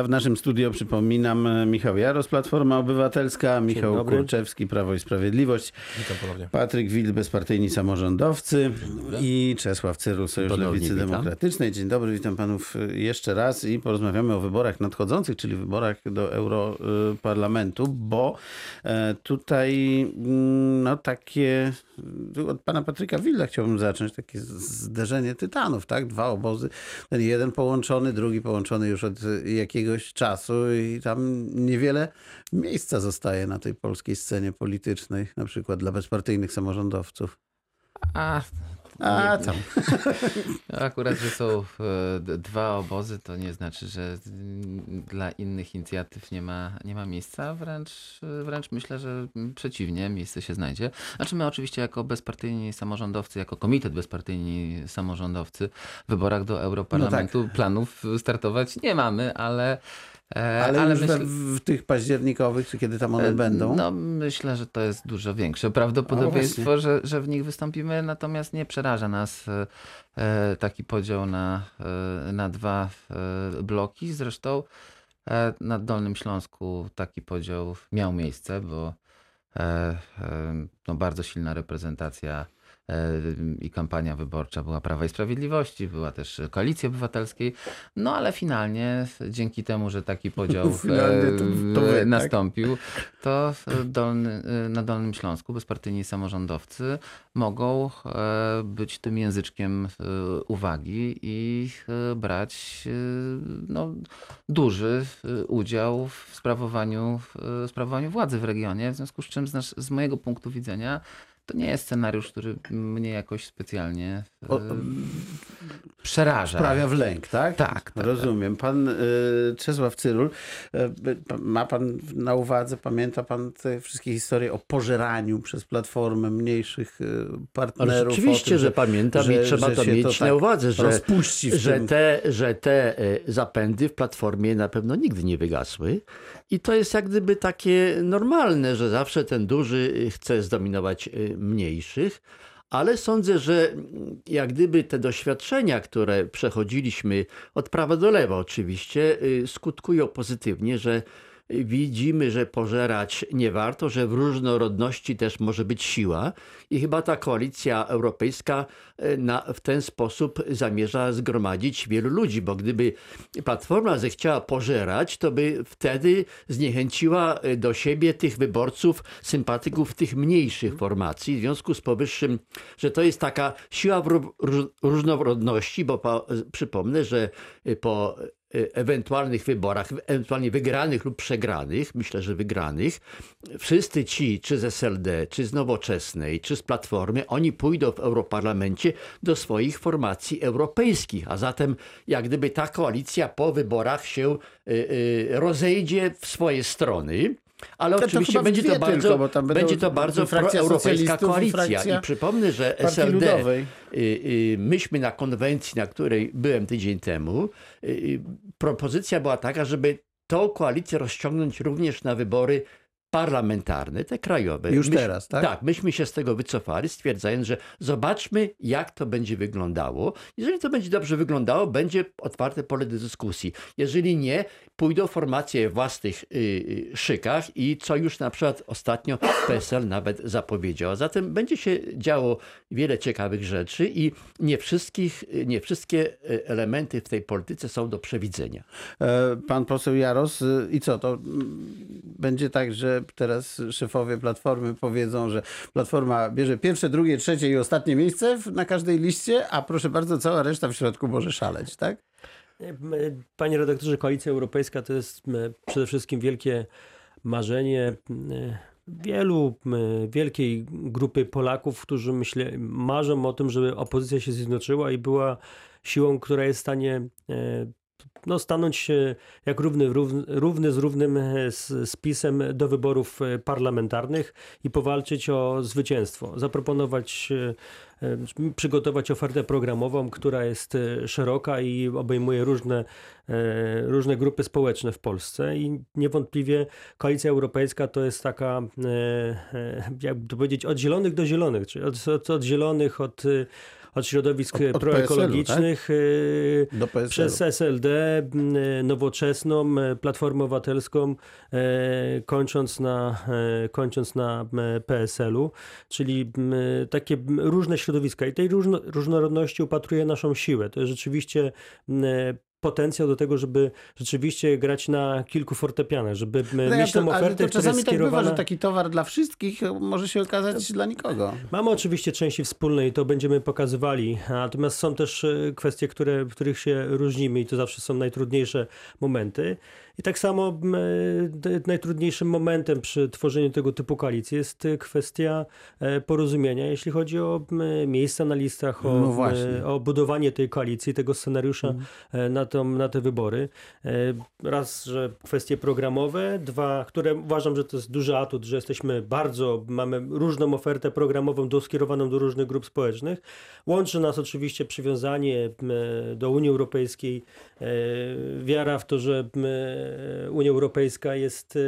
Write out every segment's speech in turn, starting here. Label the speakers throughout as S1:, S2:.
S1: A w naszym studio przypominam e, Michał Jaros, Platforma Obywatelska, Michał. Kurczewski, Prawo i Sprawiedliwość. Patryk Wild, Bezpartyjni Samorządowcy i Czesław Cyrul, Sojusz
S2: Ponownie
S1: Lewicy
S2: witam.
S1: Demokratycznej. Dzień dobry, witam panów e, jeszcze raz i porozmawiamy o wyborach nadchodzących, czyli wyborach do Europarlamentu, bo e, tutaj mm, no takie, od pana Patryka Wilda chciałbym zacząć, takie zderzenie tytanów, tak? Dwa obozy, ten jeden połączony, drugi połączony już od jakiegoś czasu i tam niewiele miejsca zostaje na tej polskiej scenie politycznej, na przykład dla bezpartyjnych samorządowców.
S3: A,
S1: A tam.
S3: Akurat, że są e, dwa obozy, to nie znaczy, że dla innych inicjatyw nie ma, nie ma miejsca. Wręcz, wręcz myślę, że przeciwnie, miejsce się znajdzie. Znaczy my oczywiście jako bezpartyjni samorządowcy, jako komitet bezpartyjni samorządowcy w wyborach do Europarlamentu planów startować nie mamy, ale... e,
S1: Ale, już
S3: myślę-
S1: we, w tych październikowych, czy kiedy tam one będą?
S3: No, myślę, że to jest dużo większe prawdopodobieństwo, że, że w nich wystąpimy, natomiast nie przeraża nas e, e, taki podział na, e, na dwa e, bloki. Zresztą e, na Dolnym Śląsku taki podział miał miejsce, bo e, e, no, bardzo silna reprezentacja e, i kampania wyborcza była Prawa i Sprawiedliwości, była też Koalicji Obywatelskiej, no ale finalnie dzięki temu, że taki podział
S1: to- to
S3: e,
S1: tak?
S3: nastąpił, to dolny, na Dolnym Śląsku bezpartyjni samorządowcy mogą e, być tym języczkiem e, uwagi i e, brać e, no, duży e, udział w sprawowaniu, w sprawowaniu władzy w regionie, w związku z czym z, nas, z mojego punktu widzenia to nie jest scenariusz, który mnie jakoś specjalnie
S1: O-
S3: przeraża.
S1: Sprawia w lęk, tak?
S3: Tak, tak,
S1: Rozumiem. Pan y, Czesław Cyrul, y, ma pan na uwadze, pamięta pan te wszystkie historie o pożeraniu przez Platformę mniejszych y,
S2: Ale
S1: partnerów? o
S2: rzeczywiście,
S1: tym,
S2: że, pamiętam i trzeba to
S1: się
S2: mieć
S1: tak
S2: na uwadze, że, że, te, że te e, zapędy w Platformie na pewno nigdy nie wygasły. I to jest jak gdyby takie normalne, że zawsze ten duży e, chce zdominować mniejszych. Ale sądzę, że mm, jak gdyby te doświadczenia, które przechodziliśmy od prawa do lewa oczywiście, y, skutkują pozytywnie, że widzimy, że pożerać nie warto, że w różnorodności też może być siła i chyba ta koalicja europejska y, na, w ten sposób zamierza zgromadzić wielu ludzi, bo gdyby Platforma zechciała pożerać, to by wtedy zniechęciła y, do siebie tych wyborców, sympatyków tych mniejszych formacji. W związku z powyższym, że to jest taka siła w ró- róż- różnorodności, bo po, przypomnę, że po ewentualnych wyborach, ewentualnie wygranych lub przegranych, myślę, że wygranych, wszyscy ci, czy z SLD, czy z Nowoczesnej, czy z Platformy, oni pójdą w Europarlamencie do swoich formacji europejskich, a zatem jak gdyby ta koalicja po wyborach się y, y, rozejdzie w swoje strony. Ale
S1: To- to
S2: oczywiście
S1: w
S2: będzie to bardzo,
S1: tylko, bo tam
S2: będzie to bardzo proeuropejska koalicja. I przypomnę, że SLD. Y, y, myśmy na konwencji, na której byłem tydzień temu, y, y, propozycja była taka, żeby tą koalicję rozciągnąć również na wybory parlamentarne, te krajowe.
S1: Już teraz, tak?
S2: Tak, myśmy się z tego wycofali, stwierdzając, że zobaczmy, jak to będzie wyglądało. Jeżeli to będzie dobrze wyglądało, będzie otwarte pole do dyskusji. Jeżeli nie, pójdą formacje w własnych y, y, szykach i co już na przykład ostatnio PSL nawet zapowiedział. A zatem będzie się działo wiele ciekawych rzeczy i nie, wszystkich, nie wszystkie y, elementy w tej polityce są do przewidzenia.
S1: E, Pan poseł Jaros, i co, to mm, będzie tak, że teraz szefowie Platformy powiedzą, że Platforma bierze pierwsze, drugie, trzecie i ostatnie miejsce na każdej liście, a proszę bardzo, cała reszta w środku może szaleć, tak?
S4: Panie redaktorze, Koalicja Europejska to jest m, przede wszystkim wielkie marzenie m, wielu, m, wielkiej grupy Polaków, którzy myślę, marzą o tym, żeby opozycja się zjednoczyła i była siłą, która jest w stanie e, no, stanąć jak równy, równy, z równym e, z, z PiSem do wyborów e, parlamentarnych i powalczyć o zwycięstwo. Zaproponować, e, przygotować ofertę programową, która jest szeroka i obejmuje różne, różne grupy społeczne w Polsce i niewątpliwie Koalicja Europejska to jest taka, jakby to powiedzieć, od zielonych do zielonych, czyli od, od, od zielonych, od, od środowisk
S1: Od- od
S4: proekologicznych y,
S1: Do PSL.
S4: przez SLD, m, Nowoczesną, e, Platformę Obywatelską, kończąc na, kończąc na PSL-u, czyli takie różne środowiska. I tej różno, różnorodności upatruje naszą siłę. To jest rzeczywiście potencjał do tego, żeby rzeczywiście grać na kilku fortepianach, żeby
S1: No ja
S4: mieć
S1: to,
S4: tą ofertę,
S1: to czasami
S4: jest
S1: tak bywa, że taki towar dla wszystkich może się okazać dla nikogo.
S4: Mamy oczywiście części wspólne i to będziemy pokazywali, natomiast są też e, kwestie, które, w których się różnimy i to zawsze są najtrudniejsze momenty. I tak samo m, d- najtrudniejszym momentem przy tworzeniu tego typu koalicji jest e, kwestia e, porozumienia, jeśli chodzi o m, miejsca na listach, o,
S1: No właśnie.
S4: m, o budowanie tej koalicji, tego scenariusza e, na, tą, na te wybory. E, Raz, że kwestie programowe, dwa, które uważam, że to jest duży atut, że jesteśmy bardzo, mamy różną ofertę programową do, skierowaną do różnych grup społecznych. Łączy nas oczywiście przywiązanie do Unii Europejskiej, e, wiara w to, że Unia Europejska jest e,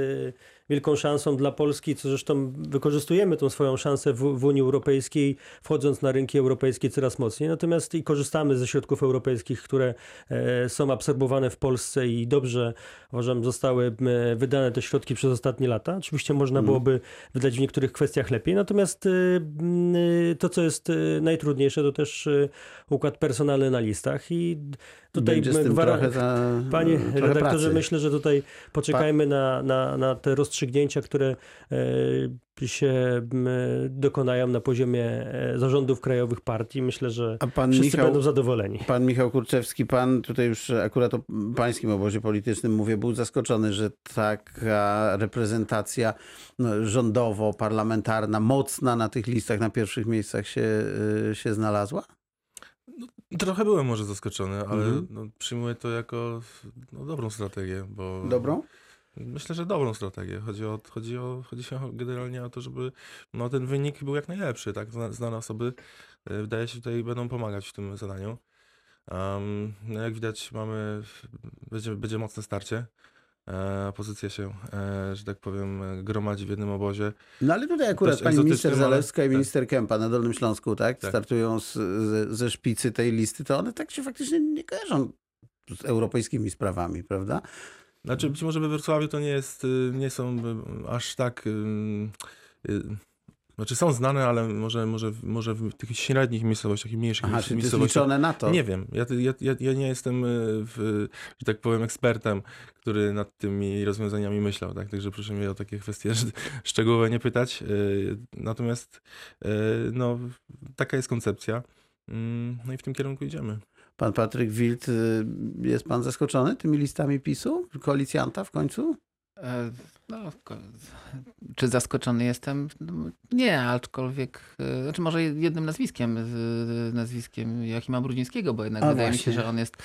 S4: wielką szansą dla Polski, co zresztą wykorzystujemy tą swoją szansę w, w Unii Europejskiej, wchodząc na rynki europejskie coraz mocniej. Natomiast i korzystamy ze środków europejskich, które e, są absorbowane w Polsce i dobrze, uważam, zostały m, wydane te środki przez ostatnie lata. Oczywiście można byłoby wydać w niektórych kwestiach lepiej. Natomiast e, to, co jest e, najtrudniejsze, to też e, układ personalny na listach i tutaj gwara-
S1: za,
S4: Panie
S1: trochę
S4: redaktorze,
S1: pracy.
S4: myślę, że tutaj poczekajmy na, na, na te rozstrzygnięcia, które e, się dokonają na poziomie e, zarządów krajowych partii. Myślę, że wszyscy
S1: Michał,
S4: będą zadowoleni.
S1: pan Michał Kurczewski, pan tutaj już akurat o pańskim obozie politycznym mówię, był zaskoczony, że taka reprezentacja no, rządowo-parlamentarna, mocna na tych listach na pierwszych miejscach się, y, się znalazła?
S5: Trochę byłem może zaskoczony, ale
S1: Mhm.
S5: no, przyjmuję to jako no, dobrą strategię, bo
S1: Dobrą?
S5: myślę, że dobrą strategię. Chodzi, o, chodzi, o, chodzi się generalnie o to, żeby no, ten wynik był jak najlepszy. Tak? Zna- Znane osoby y, wydaje się tutaj będą pomagać w tym zadaniu. Um, no jak widać mamy, będzie, będzie mocne starcie. E, opozycja się, e, że tak powiem, e, gromadzi w jednym obozie.
S1: No ale tutaj akurat pani minister
S5: egzotycznym, ale-
S1: Zalewska i
S5: tak.
S1: minister Kępa na Dolnym Śląsku, tak?
S5: Tak.
S1: Startują z, ze, ze szpicy tej listy, to one tak się faktycznie nie kojarzą z europejskimi sprawami, prawda?
S5: Znaczy być może we Wrocławiu to nie jest, y, nie są y, aż tak... y, y, Znaczy są znane, ale może, może, może w tych średnich miejscowościach i mniejszych
S1: Aha, czyli to jest
S5: miejscowościach.
S1: liczone na to.
S5: Nie wiem. Ja, ja, ja, ja nie jestem, y, w, że tak powiem, ekspertem, który nad tymi rozwiązaniami myślał. Tak? Także proszę mnie o takie kwestie sz- szczegółowe nie pytać. Y, Natomiast y, no, taka jest koncepcja. Mm, No i w tym kierunku idziemy.
S1: Pan Patryk Wild, jest pan zaskoczony tymi listami PiSu? Koalicjanta w końcu?
S3: No, czy zaskoczony jestem? No, Nie, aczkolwiek, e, znaczy może jednym nazwiskiem, nazwiskiem Joachima Brudzińskiego, bo jednak
S1: A
S3: wydaje mi
S1: właśnie.
S3: się, że on jest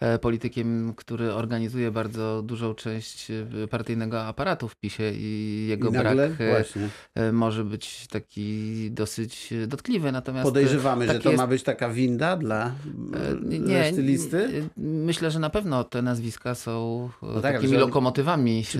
S3: e, politykiem, który organizuje bardzo dużą część e, partyjnego aparatu w PiSie i jego
S1: I
S3: brak
S1: właśnie,
S3: może być taki dosyć dotkliwy. Natomiast
S1: podejrzewamy, że to
S3: jest-
S1: ma być taka winda dla nie, reszty listy?
S3: Myślę, że na pewno te nazwiska są
S1: No tak,
S3: takimi
S1: że-
S3: lokomotywami e,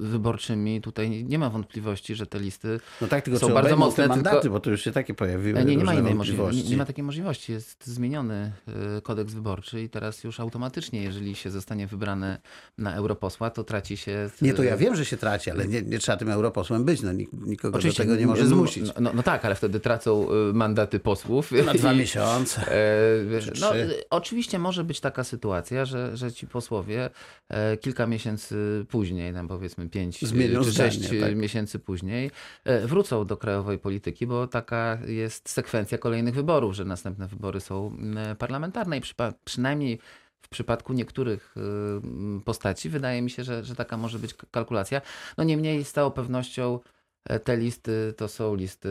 S3: wyborczymi. Tutaj nie ma wątpliwości, że te listy.
S1: No tak, tylko
S3: są bardzo mocne,
S1: te mandaty,
S3: tylko-
S1: bo to już się takie pojawiły
S3: Nie, nie ma innej możliwości. Nie, nie ma takiej możliwości. Jest zmieniony e, kodeks wyborczy i teraz już automatycznie, jeżeli się zostanie wybrany na europosła, to traci się.
S1: Nie, to ja wiem, że się traci, ale nie, nie trzeba tym europosłem być. No, nik- nikogo
S3: Oczywiście
S1: do tego nie może
S3: no,
S1: zmusić.
S3: No, no, no tak, ale wtedy tracą e, mandaty posłów.
S1: Na dwa
S3: I-
S1: miesiące.
S3: E, no, e, oczywiście może być taka sytuacja, że, że ci posłowie e, kilka miesięcy później, tam powiedzmy e,
S1: Zmienią
S3: czy
S1: zdanie,
S3: sześć
S1: tak.
S3: miesięcy później, e, wrócą do krajowej polityki, bo taka jest sekwencja kolejnych wyborów, że następne wybory są parlamentarne i przynajmniej w przypadku niektórych mm, postaci wydaje mi się, że, że taka może być kalkulacja. No niemniej z całą pewnością e, te listy to są listy,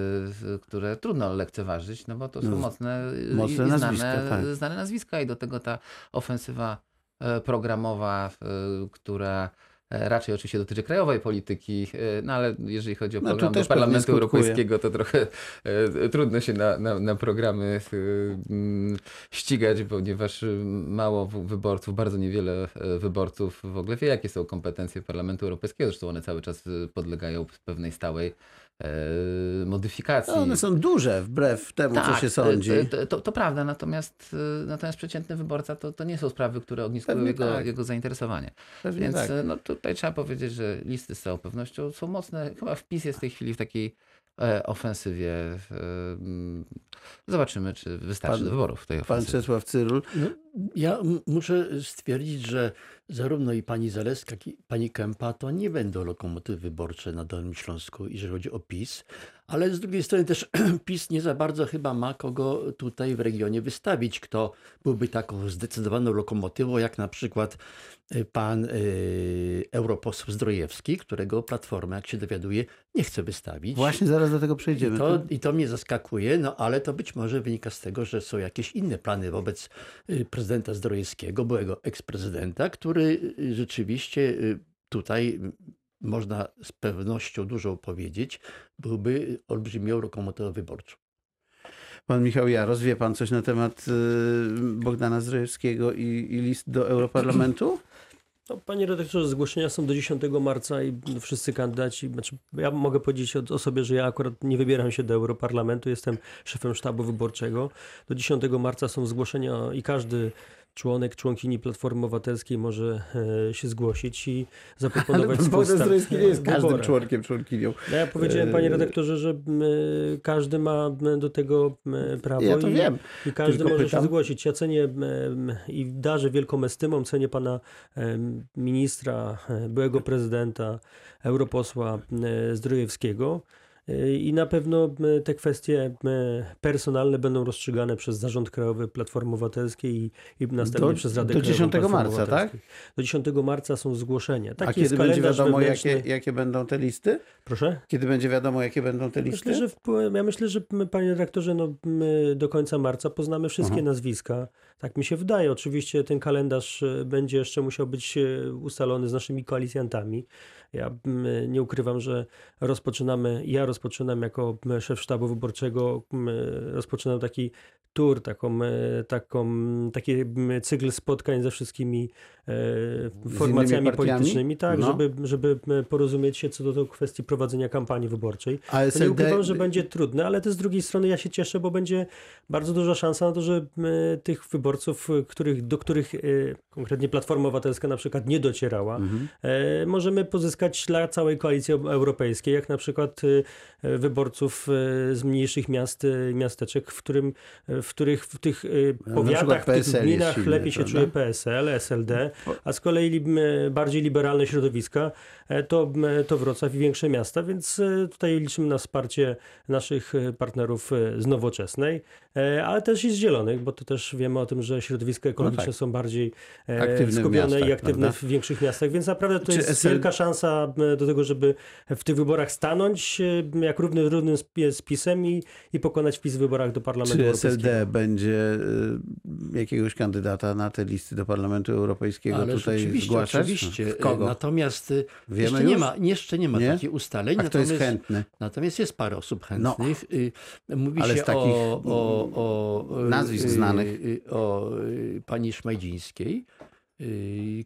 S3: które trudno lekceważyć, no bo to są
S1: No,
S3: mocne,
S1: mocne
S3: i
S1: nazwiska,
S3: znane,
S1: tak.
S3: znane nazwiska i do tego ta ofensywa e, programowa, która e, raczej oczywiście dotyczy krajowej polityki, e, no ale jeżeli chodzi o
S1: No,
S3: program do
S1: pewnie
S3: Parlamentu. Europejskiego, to trochę e, trudno się na, na, na programy mm, ścigać, ponieważ mało wyborców, bardzo niewiele e, wyborców w ogóle wie, jakie są kompetencje Parlamentu Europejskiego. Zresztą one cały czas podlegają pewnej stałej e, modyfikacji.
S1: No, one są duże wbrew temu, co się sądzi.
S3: Tak, To, to, to prawda, natomiast, e, natomiast przeciętny wyborca to, to nie są sprawy, które ogniskują
S1: Pewnie
S3: jego,
S1: tak.
S3: jego zainteresowanie.
S1: Pewnie
S3: Więc
S1: tak.
S3: e, no, tutaj trzeba powiedzieć, że listy z całą pewnością są mocne. Chyba wpis jest w tej chwili w takiej e, ofensywie. E, zobaczymy, czy wystarczy
S1: Pan-
S3: do wyborów w tej
S1: Pan
S3: ofensywie.
S1: Czesław Cyrul.
S2: No, ja muszę stwierdzić, że zarówno i pani Zaleska, jak i pani Kępa to nie będą lokomotywy wyborcze na Dolnym Śląsku, jeżeli chodzi o PiS, ale z drugiej strony też PiS nie za bardzo chyba ma kogo tutaj w regionie wystawić, kto byłby taką zdecydowaną lokomotywą, jak na przykład y, pan y, europoseł Zdrojewski, którego Platforma, jak się dowiaduje, nie chce wystawić.
S1: Właśnie zaraz do tego
S2: I
S1: przejdziemy.
S2: to, I to mnie zaskakuje, no ale to być może wynika z tego, że są jakieś inne plany wobec y, prezydenta Zdrojewskiego, byłego eksprezydenta, który y, rzeczywiście tutaj można z pewnością dużą powiedzieć, byłby olbrzymią lokomotywą wyborczą.
S1: Pan Michał Jaros, wie pan coś na temat y, Bogdana Zdrojewskiego i, i list do Europarlamentu?
S4: No, panie redaktorze, zgłoszenia są do 10 marca i wszyscy kandydaci, znaczy ja mogę powiedzieć o, o sobie, że ja akurat nie wybieram się do Europarlamentu, jestem szefem sztabu wyborczego. Do 10 marca są zgłoszenia i każdy członek, członkini Platformy Obywatelskiej może e, się zgłosić i zaproponować swój
S1: Zdrojewski nie jest każdym
S4: wyborach.
S1: członkiem, członkinią.
S4: No ja powiedziałem, panie
S1: Eee,
S4: redaktorze, że m, każdy ma do tego prawo
S1: Ja to
S4: i,
S1: wiem.
S4: i każdy
S1: tylko
S4: może
S1: pytam.
S4: się zgłosić. Ja cenię i darzę wielką estymą, cenię pana ministra, e, byłego prezydenta, europosła Zdrojewskiego. E, I na pewno m, te kwestie m, personalne będą rozstrzygane przez Zarząd Krajowy Platformy Obywatelskiej i, i następnie
S1: Do-
S4: przez Radę
S1: do
S4: Krajową
S1: 10
S4: Platformy
S1: marca, tak?
S4: Do 10 marca są zgłoszenia. Taki
S1: A kiedy będzie wiadomo, jakie, jakie będą te listy?
S4: Proszę?
S1: Kiedy będzie wiadomo, jakie będą te listy?
S4: Myślę, że ja myślę, że my, panie redaktorze, no, my do końca marca poznamy wszystkie
S1: Aha.
S4: nazwiska. Tak mi się wydaje. Oczywiście ten kalendarz będzie jeszcze musiał być ustalony z naszymi koalicjantami. Ja m, nie ukrywam, że rozpoczynamy, ja rozpoczynam jako m, szef sztabu wyborczego, m, rozpoczynam taki tour, taką, e, taką, taki cykl spotkań ze wszystkimi e, formacjami politycznymi, tak,
S1: No.
S4: żeby, żeby porozumieć się co do, kwestii prowadzenia kampanii wyborczej.
S1: A
S4: Ja nie
S1: SLD,
S4: ukrywam, że będzie trudne, ale też z drugiej strony ja się cieszę, bo będzie bardzo duża szansa na to, że tych wyborców, których, do których e, konkretnie Platforma Obywatelska na przykład nie docierała,
S1: Mhm.
S4: możemy pozyskać dla całej koalicji europejskiej, jak na przykład e, e, wyborców e, z mniejszych miast, e, miasteczek, w, którym, e, w których w tych e, powiatach, w tych gminach
S1: silny,
S4: lepiej się
S1: prawda?
S4: czuje PSL, SLD, a z kolei bardziej liberalne środowiska e, to, m, to Wrocław i większe miasta, więc e, tutaj liczymy na wsparcie naszych e, partnerów e, z Nowoczesnej, e, ale też i z Zielonych, bo to też wiemy o tym, że środowiska ekologiczne
S1: tak.
S4: są bardziej e,
S1: Aktywne w
S4: skupione
S1: miastach,
S4: i aktywne
S1: prawda?
S4: w większych miastach, więc naprawdę to
S1: Czy
S4: jest
S1: SL
S4: wielka szansa m, do tego, żeby w tych wyborach stanąć e, jak równy równym z z PiSem i, i pokonać PiS w wyborach do Parlamentu
S1: Czy
S4: Europejskiego.
S1: SLD będzie y, jakiegoś kandydata na te listy do Parlamentu Europejskiego
S2: Ależ
S1: tutaj
S2: oczywiście,
S1: zgłaszać?
S2: oczywiście.
S1: Kogo?
S2: Natomiast y,
S1: Wiemy
S2: jeszcze
S1: już?
S2: nie, ma, jeszcze nie ma
S1: Nie?
S2: takich ustaleń.
S1: A kto jest
S2: natomiast-
S1: chętny?
S2: Natomiast jest parę osób
S1: No.
S2: chętnych. Y, Mówi
S1: Ale
S2: się
S1: z takich,
S2: o, o, o y,
S1: nazwisk
S2: y,
S1: znanych.
S2: y, O y, pani Szmajdzińskiej, y,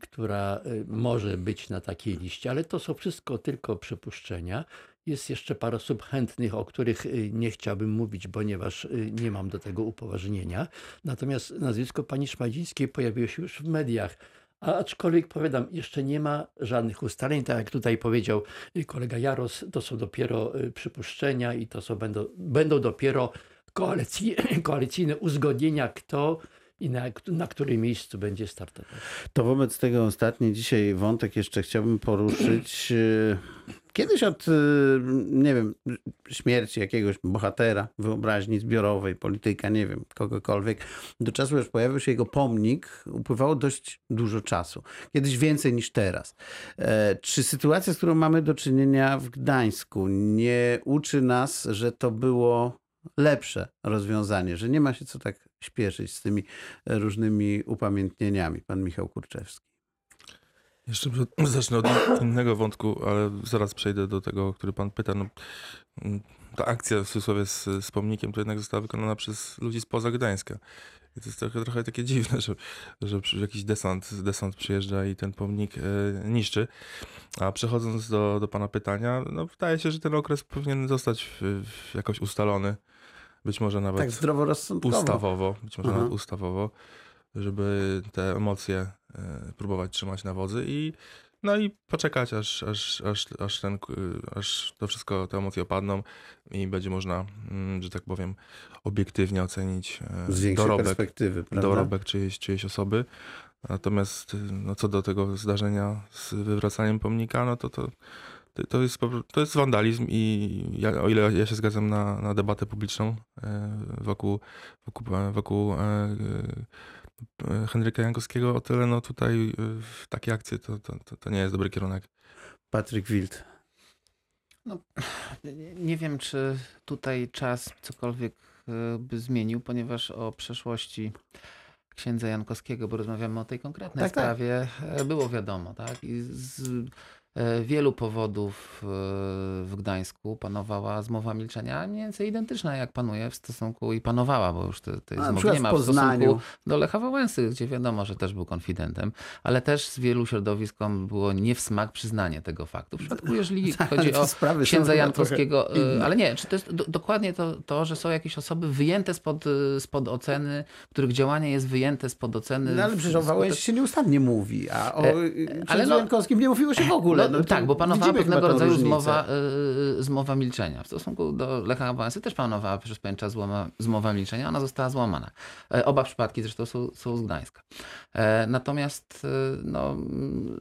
S2: która y, może być na takiej liście, ale to są wszystko tylko przypuszczenia. Jest jeszcze parę osób chętnych, o których y, nie chciałbym mówić, ponieważ y, nie mam do tego upoważnienia. Natomiast nazwisko pani Szmajdzińskiej pojawiło się już w mediach. A Aczkolwiek powiadam, jeszcze nie ma żadnych ustaleń. Tak jak tutaj powiedział y, kolega Jaros, to są dopiero y, przypuszczenia i to są, będą, będą dopiero koalicji, koalicyjne uzgodnienia, kto i na, na którym miejscu będzie startował.
S1: To wobec tego ostatni dzisiaj wątek jeszcze chciałbym poruszyć. Y, Kiedyś od, y, nie wiem, śmierci jakiegoś bohatera, wyobraźni zbiorowej, polityka, nie wiem, kogokolwiek, do czasu, aż pojawił się jego pomnik, upływało dość dużo czasu. Kiedyś więcej niż teraz. E, Czy sytuacja, z którą mamy do czynienia w Gdańsku, nie uczy nas, że to było lepsze rozwiązanie, że nie ma się co tak śpieszyć z tymi różnymi upamiętnieniami? Pan Michał Kurczewski.
S5: Jeszcze zacznę od innego wątku, ale zaraz przejdę do tego, który pan pyta. No, mm, ta akcja w cudzysłowie z, z pomnikiem to jednak została wykonana przez ludzi spoza Gdańska. I to jest trochę, trochę takie dziwne, że, że jakiś desant, desant przyjeżdża i ten pomnik e, niszczy. A przechodząc do, do pana pytania, no wydaje się, że ten okres powinien zostać w, w jakoś ustalony. Być może nawet
S1: Tak zdroworozsądkowo.
S5: ustawowo, być może
S1: Aha.
S5: nawet ustawowo, żeby te emocje e, próbować trzymać na wodzy i no i poczekać, aż, aż, aż, aż, ten, k- aż to wszystko, te emocje opadną i będzie można, mm, że tak powiem, obiektywnie ocenić e,
S1: Z
S5: dorobek,
S1: perspektywy, prawda?
S5: dorobek czyjejś, czyjejś osoby. Natomiast no, co do tego zdarzenia z wywracaniem pomnika, no to to, to, jest, to jest wandalizm i ja, o ile ja się zgadzam na, na debatę publiczną e, wokół, wokół, wokół e, e, Henryka Jankowskiego, o tyle no tutaj e, w takie akcje to, to, to, to nie jest dobry kierunek.
S1: Patryk Wild.
S3: Nie- Nie wiem, czy tutaj czas cokolwiek e, by zmienił, ponieważ o przeszłości księdza Jankowskiego, bo rozmawiamy o tej konkretnej
S1: Tak, tak.
S3: sprawie, e, było wiadomo, tak? I z e, wielu powodów e, w Gdańsku panowała zmowa milczenia, mniej więcej identyczna jak panuje w stosunku i panowała, bo już te- tej
S1: na
S3: zmowy nie ma
S1: w
S3: w stosunku do Lecha Wałęsy, gdzie wiadomo, że też był konfidentem, ale też z wielu środowiskom było nie w smak przyznanie tego faktu. W przypadku, jeżeli
S1: Tak,
S3: chodzi o księdza Jankowskiego,
S1: inne.
S3: ale nie, czy to jest do, dokładnie to, to, że są jakieś osoby wyjęte spod, spod oceny, których działanie jest wyjęte spod oceny.
S1: No ale przecież o Wałęsie się nieustannie mówi, a o
S3: E,
S1: ale no- Jankowskim nie mówiło się w ogóle.
S3: No,
S1: No,
S3: tak, bo panowała pewnego rodzaju zmowa, y, zmowa milczenia. W stosunku do Lecha Wałęsy też panowała przez pewien czas złoma, zmowa milczenia, ona została złamana. E, Oba przypadki zresztą są, są z Gdańska. E, Natomiast, y, no, mm,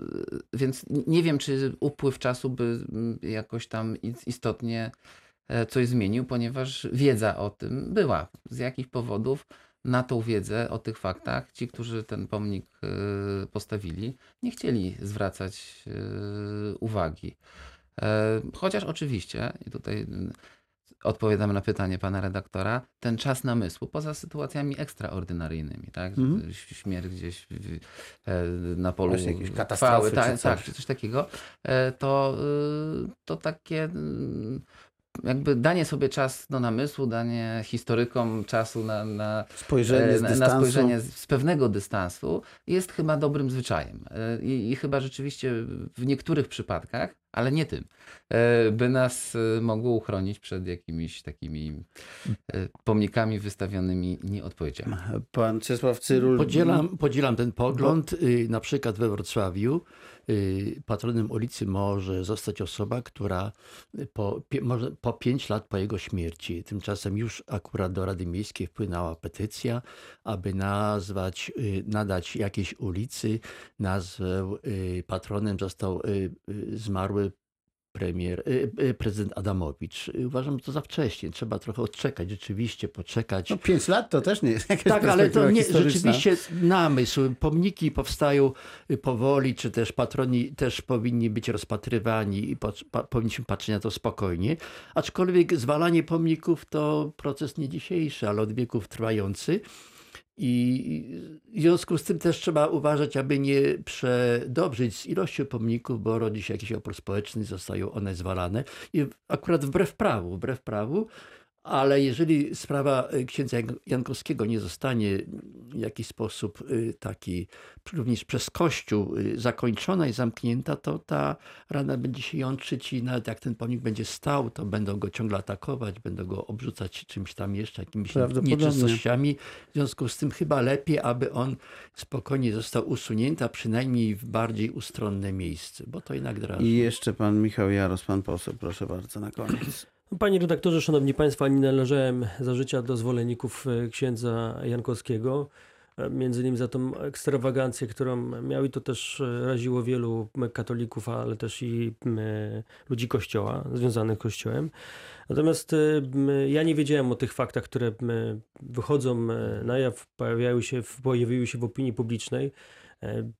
S3: więc nie wiem, czy upływ czasu by mm, jakoś tam is- istotnie e, coś zmienił, ponieważ wiedza o tym była. Z jakich powodów na tą wiedzę o tych faktach ci, którzy ten pomnik y, postawili, nie chcieli zwracać y, uwagi. E, Chociaż oczywiście, i tutaj y, odpowiadam na pytanie pana redaktora, ten czas namysłu, poza sytuacjami ekstraordynaryjnymi, tak?
S1: Mhm.
S3: Śmierć gdzieś e, na polu
S1: jakieś
S3: chwały,
S1: katastrofy czy
S3: tak,
S1: coś.
S3: tak, coś takiego, e, to, to takie jakby danie sobie czas do namysłu, danie historykom czasu na, na,
S1: Spojrzenie
S3: e,
S1: z
S3: na, na spojrzenie z, z pewnego dystansu jest chyba dobrym zwyczajem. E, I, I chyba rzeczywiście w niektórych przypadkach, ale nie tym, e, by nas e, mogło uchronić przed jakimiś takimi e, pomnikami wystawionymi nieodpowiedziami.
S1: Pan Czesław Cyrul.
S2: Podzielam, podzielam ten pogląd. Y, Na przykład we Wrocławiu y, patronem ulicy może zostać osoba, która po, może po pięć lat po jego śmierci, tymczasem już akurat do Rady Miejskiej wpłynęła petycja, aby nazwać, y, nadać jakiejś ulicy nazwę patronem został zmarły premier, y, y, prezydent Adamowicz. Y, Uważam że to za wcześnie. Trzeba trochę odczekać, rzeczywiście poczekać.
S1: No pięć lat to też nie jest jakaś
S2: Tak, ale to nie, rzeczywiście namysł. Pomniki powstają powoli, czy też patroni też powinni być rozpatrywani i po, pa, powinniśmy patrzeć na to spokojnie. Aczkolwiek zwalanie pomników to proces nie dzisiejszy, ale od wieków trwający. I w związku z tym też trzeba uważać, aby nie przedobrzyć z ilością pomników, bo rodzi się jakiś opór społeczny, zostają one zwalane. I akurat wbrew prawu, wbrew prawu, ale jeżeli sprawa y, księdza Jan- Jankowskiego nie zostanie w jakiś sposób y, taki również przez Kościół y, zakończona i zamknięta, to ta rana będzie się jątrzyć i nawet jak ten pomnik będzie stał, to będą go ciągle atakować, będą go obrzucać czymś tam jeszcze, jakimiś nieczystościami. W związku z tym chyba lepiej, aby on spokojnie został usunięty, a przynajmniej w bardziej ustronne miejsce, bo to jednak drażni.
S1: I jeszcze pan Michał Jaros, pan poseł, proszę bardzo, na koniec.
S4: Panie redaktorze, szanowni państwo, nie należałem za życia do zwolenników e, księdza Jankowskiego. E, Między innymi za tą ekstrawagancję, którą miał i to też e, raziło wielu katolików, ale też i ludzi kościoła, związanych z kościołem. Natomiast ja nie wiedziałem o tych faktach, które wychodzą na jaw, pojawiały się, pojawiły się w opinii publicznej. E,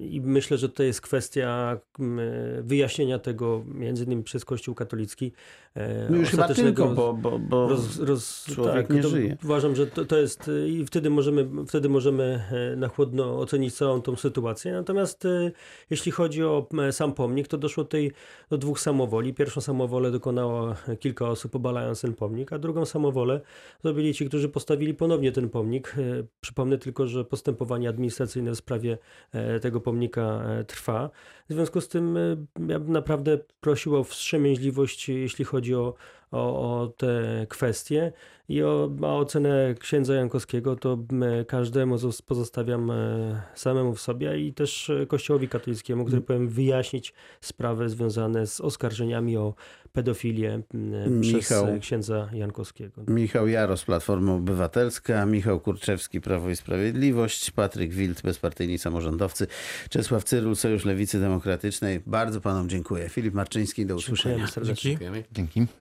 S4: I myślę, że to jest kwestia m, wyjaśnienia tego między innymi przez Kościół katolicki. e,
S1: No już chyba tylko, bo, bo, bo
S4: roz, roz,
S1: człowiek nie
S4: to
S1: żyje.
S4: Uważam, że to, to jest y, i wtedy możemy, wtedy możemy e, na chłodno ocenić całą tą sytuację. Natomiast e, jeśli chodzi o sam pomnik, to doszło tutaj do dwóch samowoli. Pierwszą samowolę dokonało kilka osób obalając ten pomnik, a drugą samowolę zrobili ci, którzy postawili ponownie ten pomnik. E, Przypomnę tylko, że postępowanie administracyjne w sprawie e, tego pomnika e, trwa. W związku z tym e, ja bym naprawdę prosił o wstrzemięźliwość, jeśli chodzi o, o, o te kwestie. I o, a ocenę księdza Jankowskiego to każdemu zos- pozostawiam e, samemu w sobie i też e, Kościołowi katolickiemu, który powinien wyjaśnić sprawy związane z oskarżeniami o pedofilię przez
S1: Michał.
S4: e, księdza Jankowskiego.
S1: Michał Jaros, Platforma Obywatelska, Michał Kurczewski, Prawo i Sprawiedliwość, Patryk Wild, Bezpartyjni Samorządowcy, Czesław Cyrul, Sojusz Lewicy Demokratycznej. Bardzo panom dziękuję. Filip Marczyński, do usłyszenia.
S4: Dziękujemy serdecznie.
S5: Dzięki.
S3: Dzięki.